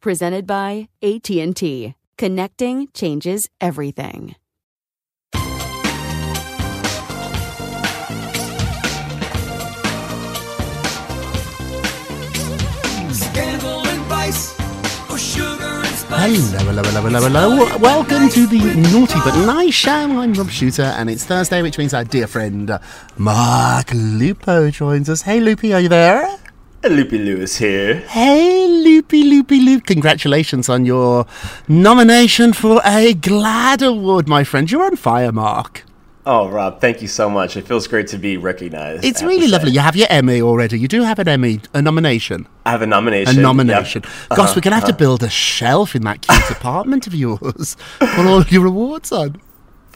Presented by AT&T. Connecting changes everything. Scandal and vice, or sugar and Hello, spice. hello, hello, hello, hello. Welcome to the Naughty But Nice Show. I'm Rob Shooter, and it's Thursday, which means our dear friend uh, Mark Lupo joins us. Hey, Loopy, are you there? Loopy Lewis here. Hey, Loopy, Loopy, Loop. Congratulations on your nomination for a GLAAD Award, my friend. You're on fire, Mark. Oh, Rob, thank you so much. It feels great to be recognized. It's really lovely. You have your Emmy already. You do have an Emmy, a nomination. I have a nomination. A nomination. Yep. Gosh, Uh-huh, we're going to have to uh-huh. build a shelf in that cute apartment of yours. Put all your awards on.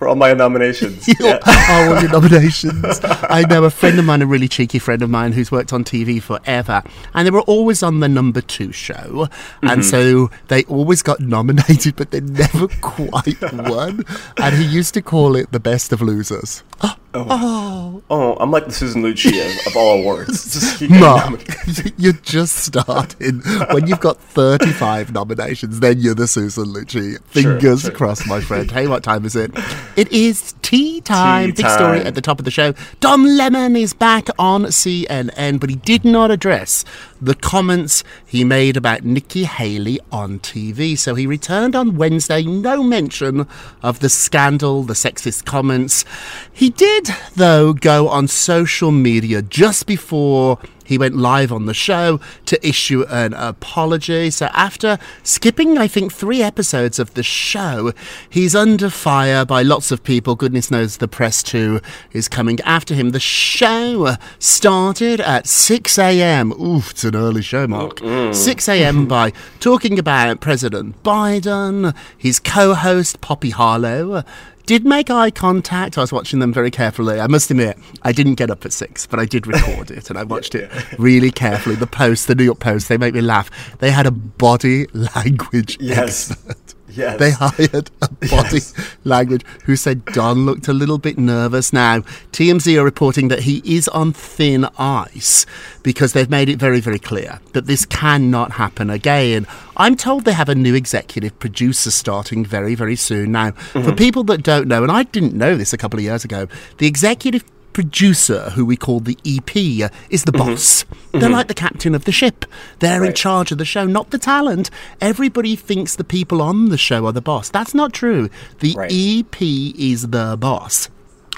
For all my nominations. Yeah. oh, all your nominations. I know a friend of mine, a really cheeky friend of mine, who's worked on TV forever, and they were always on the number two show, and Mm-hmm. so they always got nominated, but they never quite won. And he used to call it the best of losers. Oh, Oh. Oh. Oh, I'm like the Susan Lucci of, all awards. Mark, you're just starting. When you've got 35 nominations, then you're the Susan Lucci. Fingers sure. crossed, my friend. Hey, what time is it? It is tea time. Tea Big story at the top of the show. Don Lemon is back on CNN, but he did not address the comments he made about Nikki Haley on TV. So he returned on Wednesday, no mention of the scandal, the sexist comments. He did, though, go on social media just before he went live on the show to issue an apology. So after skipping, I think, three episodes of the show, he's under fire by lots of people. Goodness knows the press too is coming after him. The show started at 6 a.m. Oof, it's an early show, Mark. 6 a.m. by talking about President Biden, his co-host Poppy Harlow. Did make eye contact. I was watching them very carefully. I must admit, I didn't get up at six, but I did record it and I watched it really carefully. The Post, the New York Post, they make me laugh. They had a body language Yes. expert. Yes. They hired a body language who said Don looked a little bit nervous. Now, TMZ are reporting that he is on thin ice because they've made it very, very clear that this cannot happen again. I'm told they have a new executive producer starting very, very soon. Now, for mm-hmm. people that don't know, and I didn't know this a couple of years ago, the executive producer, who we call the EP, uh, is the mm-hmm. boss. Mm-hmm. They're like the captain of the ship. They're in charge of the show, not the talent. Everybody thinks the people on the show are the boss. That's not true. The Right. EP is the boss.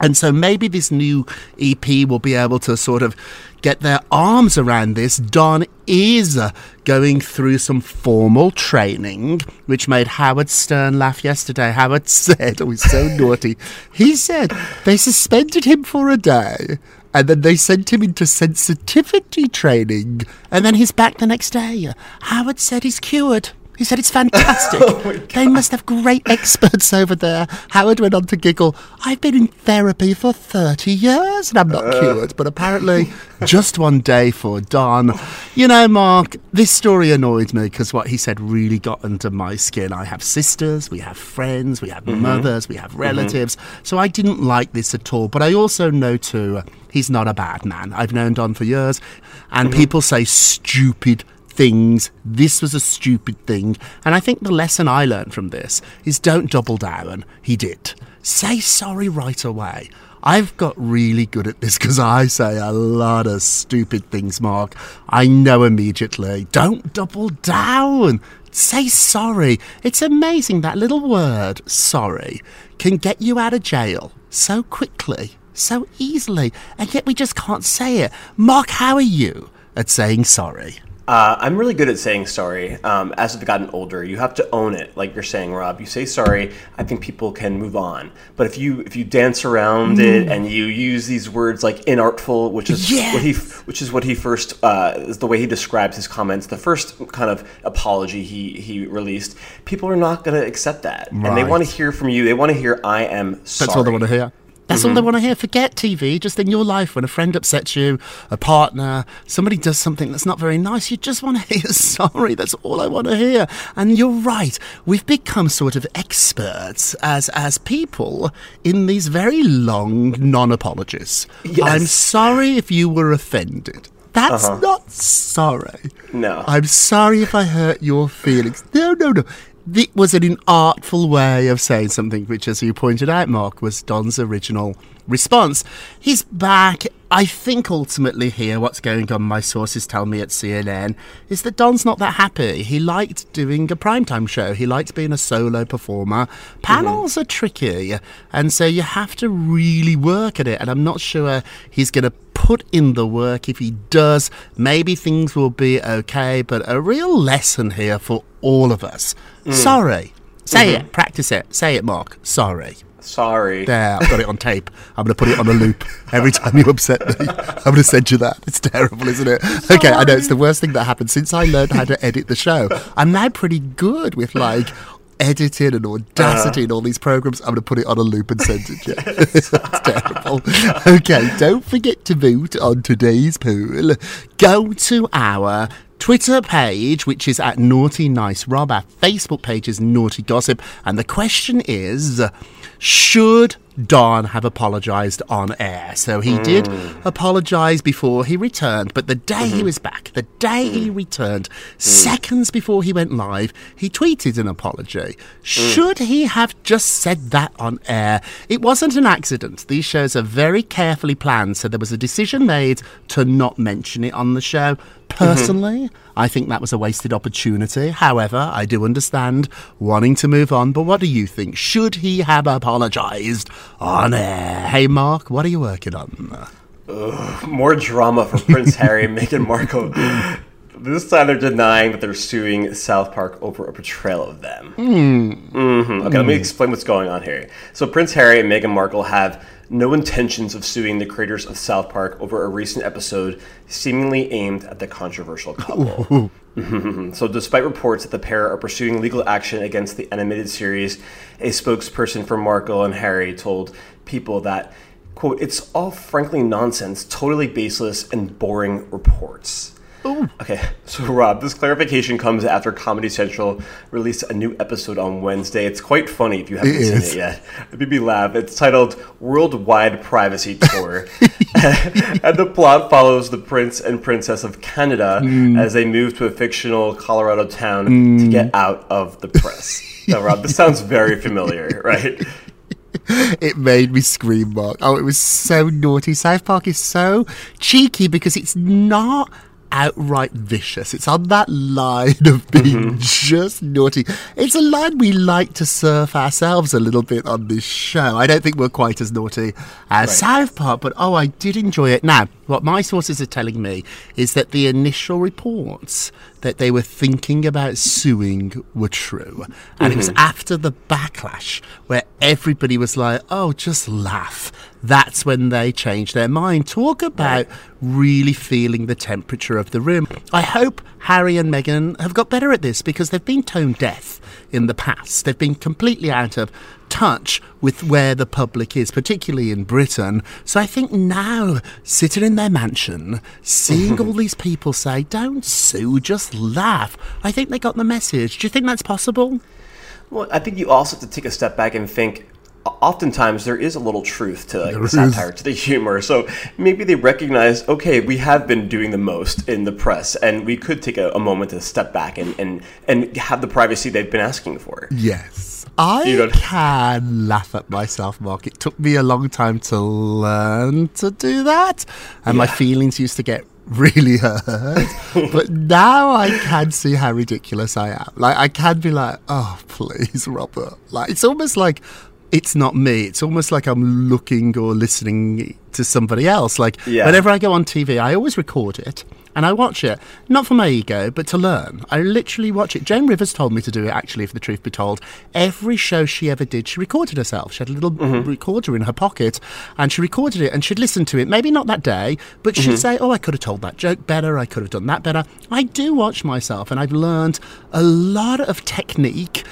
And so maybe this new EP will be able to sort of get their arms around this. Don is uh, going through some formal training, which made Howard Stern laugh yesterday. Howard said, oh, he's so naughty. He said they suspended him for a day. And then they sent him into sensitivity training. And then he's back the next day. Howard said he's cured. He said it's fantastic. Oh they must have great experts over there. Howard went on to giggle. I've been in therapy for 30 years and I'm not uh. cured, but apparently just one day for Don. You know, Mark, this story annoyed me because what he said really got under my skin. I have sisters, we have friends, we have mm-hmm. mothers, we have mm-hmm. relatives. So I didn't like this at all. But I also know too, he's not a bad man. I've known Don for years, and mm-hmm. people say stupid things. This was a stupid thing. And I think the lesson I learned from this is don't double down. He did. Say sorry right away. I've got really good at this because I say a lot of stupid things, Mark. I know immediately. Don't double down. Say sorry. It's amazing that little word, sorry, can get you out of jail so quickly, so easily, and yet we just can't say it. Mark, how are you at saying sorry? Uh, I'm really good at saying sorry. Um, as I've gotten older, you have to own it, like you're saying, Rob. You say sorry, I think people can move on. But if you if you dance around it and you use these words like inartful, which is Yes. what he which is what he first uh, is the way he describes his comments, the first kind of apology he he released, people are not going to accept that, and they want to hear from you. They want to hear I am sorry. That's all they want to hear. That's all they mm-hmm. want to hear. Forget TV. Just in your life, when a friend upsets you, a partner, somebody does something that's not very nice, you just want to hear sorry. That's all I want to hear. And you're right. We've become sort of experts as as people in these very long non-apologies. Yes. I'm sorry if you were offended. That's uh-huh. not sorry. No. I'm sorry if I hurt your feelings. No, no, no. It was an artful way of saying something, which, as you pointed out, Mark, was Don's original response. He's back. I think ultimately here, what's going on, my sources tell me at CNN, is that Don's not that happy. He liked doing a primetime show, he liked being a solo performer. Panels mm-hmm. are tricky, and so you have to really work at it. And I'm not sure he's going to put in the work. If he does, maybe things will be okay. But a real lesson here for all of us. Mm. Sorry. Say mm-hmm. it. Practice it. Say it, Mark. Sorry. Sorry. There, I've got it on tape. I'm going to put it on a loop every time you upset me. I'm going to send you that. It's terrible, isn't it? Okay, I know it's the worst thing that happened since I learned how to edit the show. I'm now pretty good with like editing and audacity and uh. all these programs. I'm going to put it on a loop and send it to you. it's terrible. Okay, don't forget to vote on today's poll. Go to our Twitter page, which is at Naughty Nice Rob. Our Facebook page is Naughty Gossip. And the question is Should Don have apologised on air? So he did mm. apologise before he returned, but the day he mm-hmm. was back, the day he mm-hmm. returned, mm. seconds before he went live, he tweeted an apology. Mm. Should he have just said that on air? It wasn't an accident. These shows are very carefully planned, so there was a decision made to not mention it on the show. Mm-hmm. Personally, I think that was a wasted opportunity. However, I do understand wanting to move on, but what do you think? Should he have apologised on air? Hey, Mark, what are you working on? More drama for Prince Harry and Meghan Markle. This time they're denying that they're suing South Park over a portrayal of them. hmm Okay, let me explain what's going on here. So Prince Harry and Meghan Markle have no intentions of suing the creators of South Park over a recent episode seemingly aimed at the controversial couple. Mhm. So, despite reports that the pair are pursuing legal action against the animated series, a spokesperson for Markle and Harry told people that, quote, it's all frankly nonsense, totally baseless, and boring reports. Okay, so Rob, this clarification comes after Comedy Central released a new episode on Wednesday. It's quite funny if you haven't It seen is. it yet. It made me laugh. It's titled Worldwide Privacy Tour. and the plot follows the prince and princess of Canada mm. as they move to a fictional Colorado town to mm. get out of the press. Now, Rob, this sounds very familiar, right? It made me scream, Mark. Oh, it was so naughty. South Park is so cheeky because it's not outright vicious. It's on that line of being mm-hmm. just naughty. It's a line we like to surf ourselves a little bit on this show. I don't think we're quite as naughty as South Park, but oh, I did enjoy it. Now, What my sources are telling me is that the initial reports that they were thinking about suing were true. And it was mm-hmm. after the backlash where everybody was like, oh, just laugh. That's when they changed their mind. Talk about really feeling the temperature of the room. I hope Harry and Meghan have got better at this because they've been tone deaf in the past. They've been completely out of touch with where the public is, particularly in Britain. So I think now, sitting in their mansion, seeing all these people say, don't sue, just laugh, I think they got the message. Do you think that's possible? Well, I think you also have to take a step back and think. Oftentimes, there is a little truth to like, the satire, to the humor. So maybe they recognize, okay, we have been doing the most in the press, and we could take a, a moment to step back and, and, and have the privacy they've been asking for. Yes. I You can laugh at myself, Mark. It took me a long time to learn to do that. And my feelings used to get really hurt. but now I can see how ridiculous I am. Like, I can be like, oh, please, Robert. Like, it's almost like it's not me. It's almost like I'm looking or listening to somebody else. Like, Yeah. whenever I go on TV, I always record it. And I watch it, not for my ego, but to learn. I literally watch it. Joan Rivers told me to do it, actually, if the truth be told. Every show she ever did, she recorded herself. She had a little mm-hmm. recorder in her pocket, and she recorded it, and she'd listen to it. Maybe not that day, but she'd mm-hmm. say, Oh, I could have told that joke better. I could have done that better. I do watch myself, and I've learned a lot of technique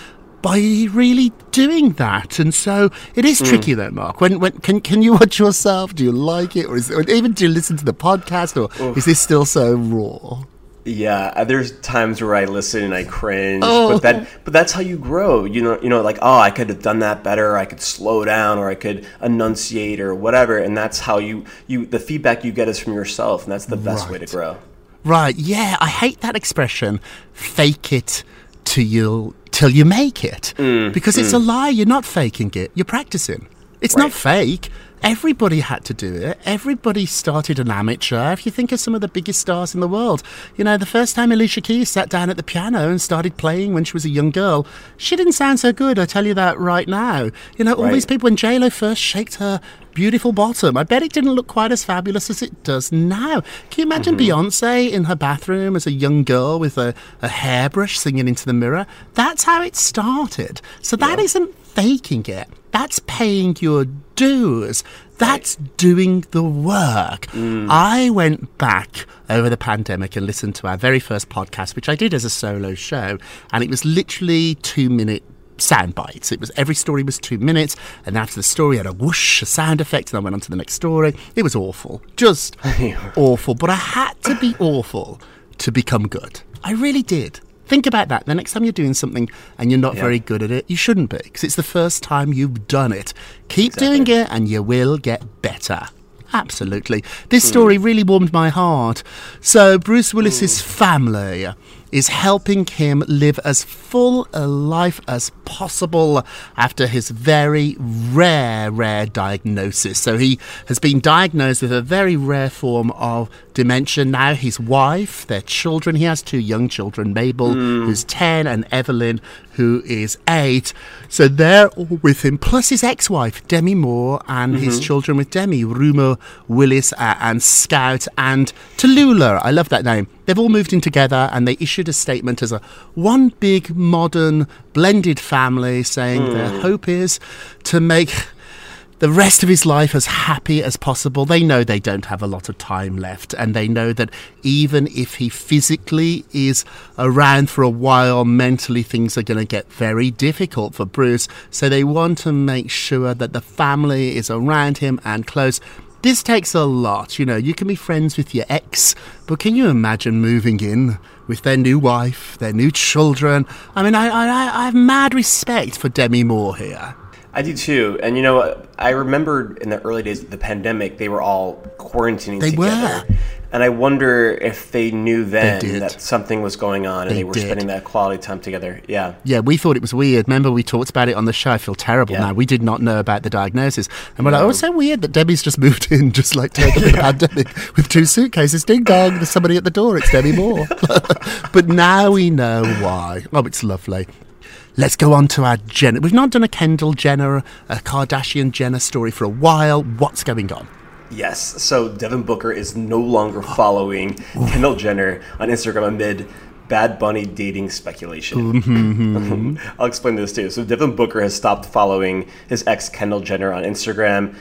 by really doing that. And so it is tricky though, Mark. When when can can you watch yourself? Do you like it, or is or even do you listen to the podcast, or is this still so raw? Yeah, uh, there's times where I listen and I cringe, Oh. but that but that's how you grow. You know, you know, like oh, I could have done that better. I could slow down, or I could enunciate, or whatever. And that's how you you the feedback you get is from yourself, and that's the best way to grow. Right? Yeah, I hate that expression. Fake it till you till you make it, mm, because it's a mm. lie. You're not faking it. You're practicing. It's not fake. Everybody had to do it. Everybody started an amateur. If you think of some of the biggest stars in the world, you know, the first time Alicia Keys sat down at the piano and started playing when she was a young girl, she didn't sound so good. I tell you that right now. You know, all Right. these people when J Lo first shaked her beautiful bottom, I bet it didn't look quite as fabulous as it does now. Can you imagine mm-hmm. Beyonce in her bathroom as a young girl with a, a hairbrush singing into the mirror? That's how it started. So that not faking it. That's paying your dues. That's doing the work. Mm. I went back over the pandemic and listened to our very first podcast, which I did as a solo show, and it was literally two minute sound bites. It was every story was two minutes, and after the story had a whoosh, a sound effect, and I went on to the next story. It was awful, just awful. But I had to be awful to become good. I really did. Think about that. The next time you're doing something and you're not very good at it, you shouldn't be, because it's the first time you've done it. Keep doing it, and you will get better. Absolutely. This hmm. story really warmed my heart. So, Bruce Willis's hmm. family is helping him live as full a life as possible after his very rare, rare diagnosis. So, he has been diagnosed with a very rare form of dementia. Now, his wife, their children, he has two young children, Mabel, who's 10, and Evelyn, who is 8. So, they're all with him, plus his ex wife, Demi Moore, and his children with Demi, Rumer, Willis, uh, and Scout, and Tallulah. I love that name. They've all moved in together and they issued a statement as a one big modern blended family saying their hmm. hope is to make the rest of his life as happy as possible. They know they don't have a lot of time left, and they know that even if he physically is around for a while, mentally things are going to get very difficult for Bruce. So they want to make sure that the family is around him and close. This takes a lot, you know. You can be friends with your ex, but can you imagine moving in with their new wife, their new children? I mean, I, I, I have mad respect for Demi Moore here. I do too. And you know, I remember in the early days of the pandemic, they were all quarantining They together. were. And I wonder if they knew then did. that something was going on and They they, were did. spending that quality time together. Yeah. Yeah, we thought it was weird. Remember, we talked about it on the show. I feel terrible Yeah. now. We did not know about the diagnosis. And we're like, oh, it's so weird that Demi's just moved in, just like up in the pandemic with two suitcases. Ding dong, there's somebody at the door. It's Demi Moore. but now we know why. Oh, it's lovely. Let's go on to our Jenner. We've not done a Kendall Jenner, a Kardashian Jenner story for a while. What's going on? Yes. So Devin Booker is no longer following Kendall Jenner on Instagram amid Bad Bunny dating speculation. Mm-hmm. I'll explain this too. So Devin Booker has stopped following his ex Kendall Jenner on Instagram.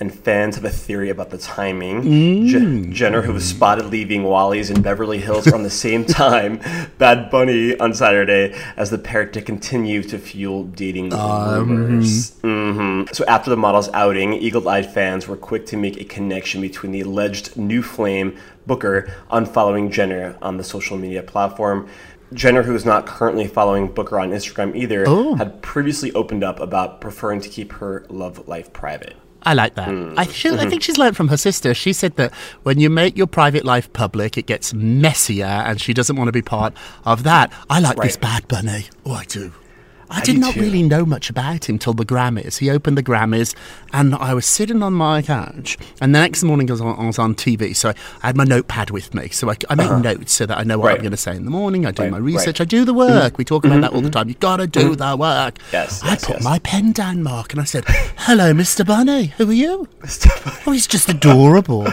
And fans have a theory about the timing. Mm. Je- Jenner, who was spotted leaving Wally's in Beverly Hills around the same time, Bad Bunny on Saturday, as the pair to continue to fuel dating Um, rumors. hmm So after the model's outing, eagle-eyed fans were quick to make a connection between the alleged new flame Booker unfollowing Jenner on the social media platform. Jenner, who is not currently following Booker on Instagram either, Oh. had previously opened up about preferring to keep her love life private. I like that. I, hmm. she, I mm-hmm. think she's learned from her sister. She said that when you make your private life public, it gets messier, and she doesn't want to be part of that. I like this Bad Bunny. Oh, I do. I, did not really know much about him till the Grammys. He opened the Grammys, and I was sitting on my couch. And the next morning, I was on, I was on TV, so I, had my notepad with me. So I, I make uh-huh. notes so that I know what I'm going to say in the morning. I do Right, my right. research. I do the mm-hmm. work. We talk about that all the mm-hmm, time. You've got to do mm-hmm. the work. Yes, I yes, put yes. my pen down, Mark, and I said, "Hello, Mr. Bunny. Who are you?" Mr. Bunny. Oh, he's just adorable.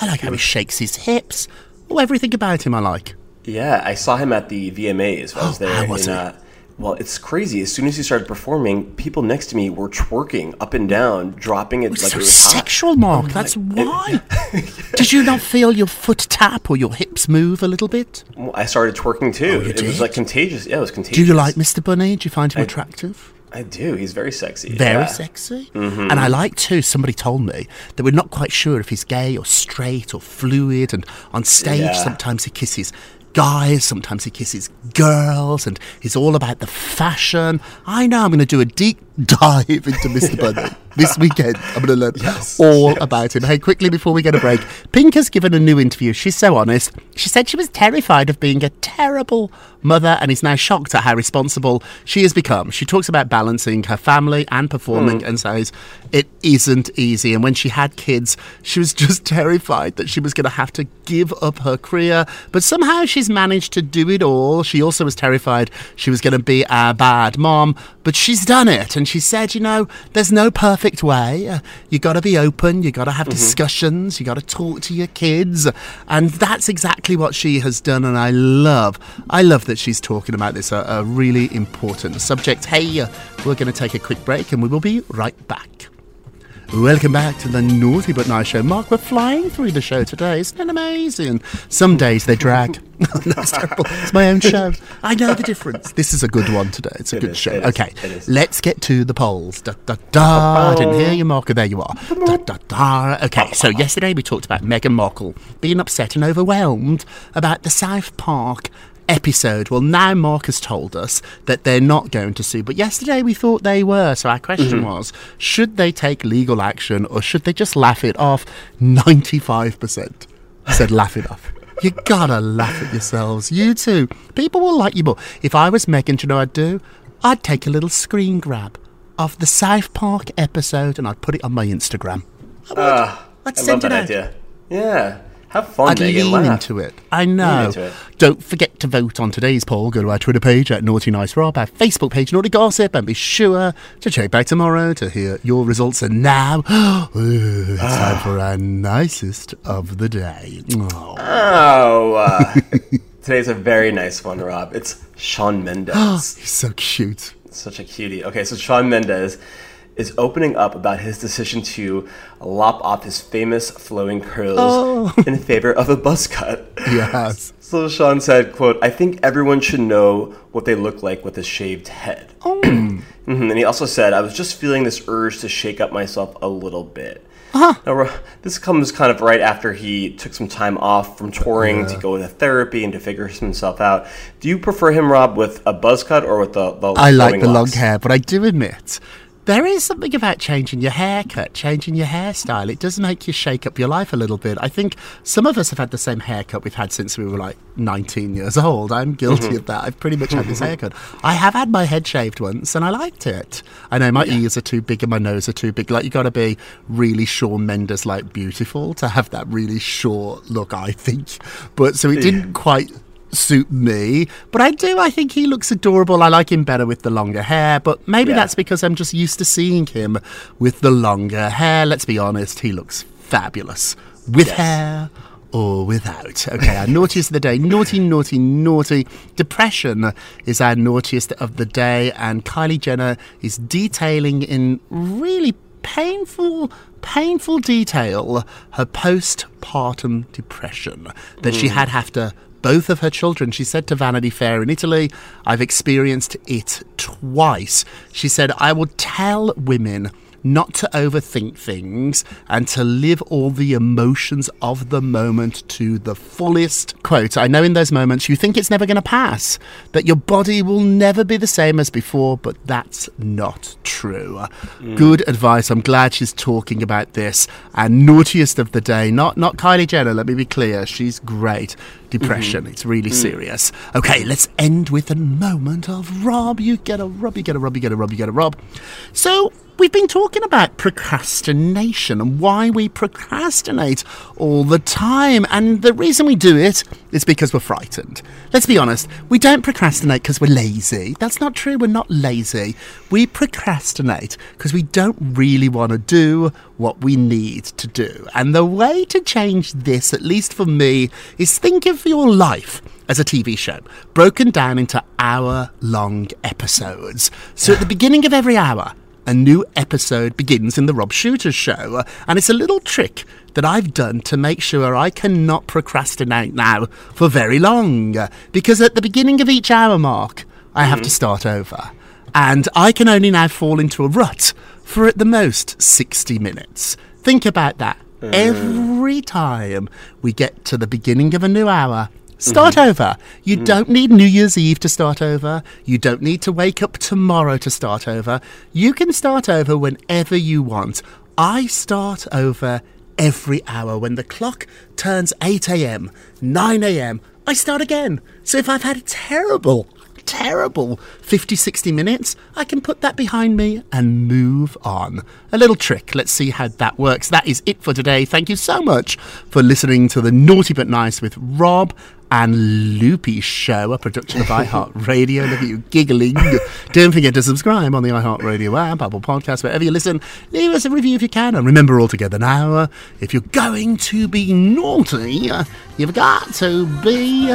I like how he shakes his hips. Oh, everything about him I like. Yeah, I saw him at the VMAs. I was there. How was in? Uh, well, it's crazy. As soon as he started performing, people next to me were twerking up and down, dropping it It's like so it was hot. sexual, Mark. That's why. Did you not feel your foot tap or your hips move a little bit? Well, I started twerking too. Oh, it did? was like contagious. Yeah, it was contagious. Do you like Mr. Bunny? Do you find him attractive? I do. He's very sexy. Very yeah. sexy. Mm-hmm. And I like too, somebody told me that we're not quite sure if he's gay or straight or fluid. And on stage, Yeah. sometimes he kisses guys, sometimes he kisses girls, and he's all about the fashion. I know I'm going to do a deep dive into Mr. Bunny this weekend. I'm going to learn all about him. Hey, quickly before we get a break, Pink has given a new interview. She's so honest. She said she was terrified of being a terrible mother and is now shocked at how responsible she has become. She talks about balancing her family and performing hmm. and says it isn't easy. And when she had kids, she was just terrified that she was going to have to give up her career. But somehow she's managed to do it all. She also was terrified she was going to be a bad mom, but she's done it. And she said, you know, there's no perfect way. Uh, You got to be open. You got to have discussions. You got to talk to your kids. And that's exactly what she has done. And I love, I love that she's talking about this, a, a really important subject. Hey, uh, we're going to take a quick break and we will be right back. Welcome back to the Naughty But Nice Show. Mark, we're flying through the show today. Isn't it amazing? Some days they drag. That's terrible. It's my own show. I know the difference. This is a good one today. It's a It good is, show. okay, is. let's get to the polls. Da, da, da. I didn't hear you, Mark. There you are. Da, da, da. Okay, so yesterday we talked about Meghan Markle being upset and overwhelmed about the South Park episode. Well, now Mark has told us that they're not going to sue, but yesterday we thought they were. So our question was should they take legal action or should they just laugh it off? 95% said laugh it off. You gotta laugh at yourselves. You too. People will like you more. If I was Meghan, do you know what I'd do? I'd take a little screen grab of the South Park episode and I'd put it on my Instagram. I would. Ah, Let's I send love it that out. idea. Yeah. Have fun, I'd Meghan. lean laugh. into it. I know. into it. Don't forget to vote on today's poll. Go to our Twitter page at Naughty Nice Rob, our Facebook page Naughty Gossip, and be sure to check back tomorrow to hear your results. And now, ooh, it's time for our nicest of the day. Oh. Oh, uh, today's a very nice one, Rob. It's Shawn Mendes. He's so cute. Such a cutie. Okay, so Shawn Mendes is opening up about his decision to lop off his famous flowing curls in favor of a buzz cut. Yes. So Shawn said, quote, I think everyone should know what they look like with a shaved head. Mhm, And he also said, I was just feeling this urge to shake up myself a little bit. Huh. Now, this comes kind of right after he took some time off from touring to go to therapy and to figure himself out. Do you prefer him, Rob, with a buzz cut or with the, the I like the long hair, but I do admit there is something about changing your haircut, changing your hairstyle. It does make you shake up your life a little bit. I think some of us have had the same haircut we've had since we were like 19 years old. I'm guilty Mm-hmm. of that. I've pretty much had this haircut. I have had my head shaved once and I liked it. I know my ears are too big and my nose are too big. Like, you got to be really Shawn Mendes like beautiful to have that really short look, I think. But so it didn't quite suit me. But I do. I think he looks adorable. I like him better with the longer hair. But maybe Yeah. that's because I'm just used to seeing him with the longer hair. Let's be honest, he looks fabulous. With hair or without. Okay, our naughtiest of the day. Naughty, naughty, naughty. Depression is our naughtiest of the day, and Kylie Jenner is detailing in really painful, painful detail her postpartum depression that she mm. had after both of her children. She said to Vanity Fair in Italy, I've experienced it twice. She said, I will tell women not to overthink things and to live all the emotions of the moment to the fullest. Quote, I know in those moments you think it's never going to pass, that your body will never be the same as before, but that's not true. Mm. Good advice. I'm glad she's talking about this. And naughtiest of the day, not, not Kylie Jenner, let me be clear, she's great. Depression, mm-hmm. it's really mm. serious. Okay, let's end with a moment of Rob. You get a Rob, you get a Rob, you get a Rob, you get a Rob. So, We've been talking about procrastination and why we procrastinate all the time. And the reason we do it is because we're frightened. Let's be honest, we don't procrastinate because we're lazy. That's not true. We're not lazy. We procrastinate because we don't really want to do what we need to do. And the way to change this, at least for me, is think of your life as a TV show, broken down into hour long episodes. So at the beginning of every hour, a new episode begins in the Rob Shooter show, and it's a little trick that I've done to make sure I cannot procrastinate now for very long. Because at the beginning of each hour mark, I have to mm-hmm. start over. And I can only now fall into a rut for at the most 60 minutes. Think about that. Uh. Every time we get to the beginning of a new hour, mm-hmm. Start over. You mm. don't need New Year's Eve to start over. You don't need to wake up tomorrow to start over. You can start over whenever you want. I start over every hour. When the clock turns 8 a.m., 9 a.m., I start again. So if I've had a terrible, terrible 50, 60 minutes, I can put that behind me and move on. A little trick. Let's see how that works. That is it for today. Thank you so much for listening to the Naughty But Nice with Rob and Loopy Show, a production of iHeartRadio. Look at you giggling. Don't forget to subscribe on the iHeartRadio app, Apple Podcasts, wherever you listen. Leave us a review if you can. And remember all together now, uh, if you're going to be naughty, uh, you've got to be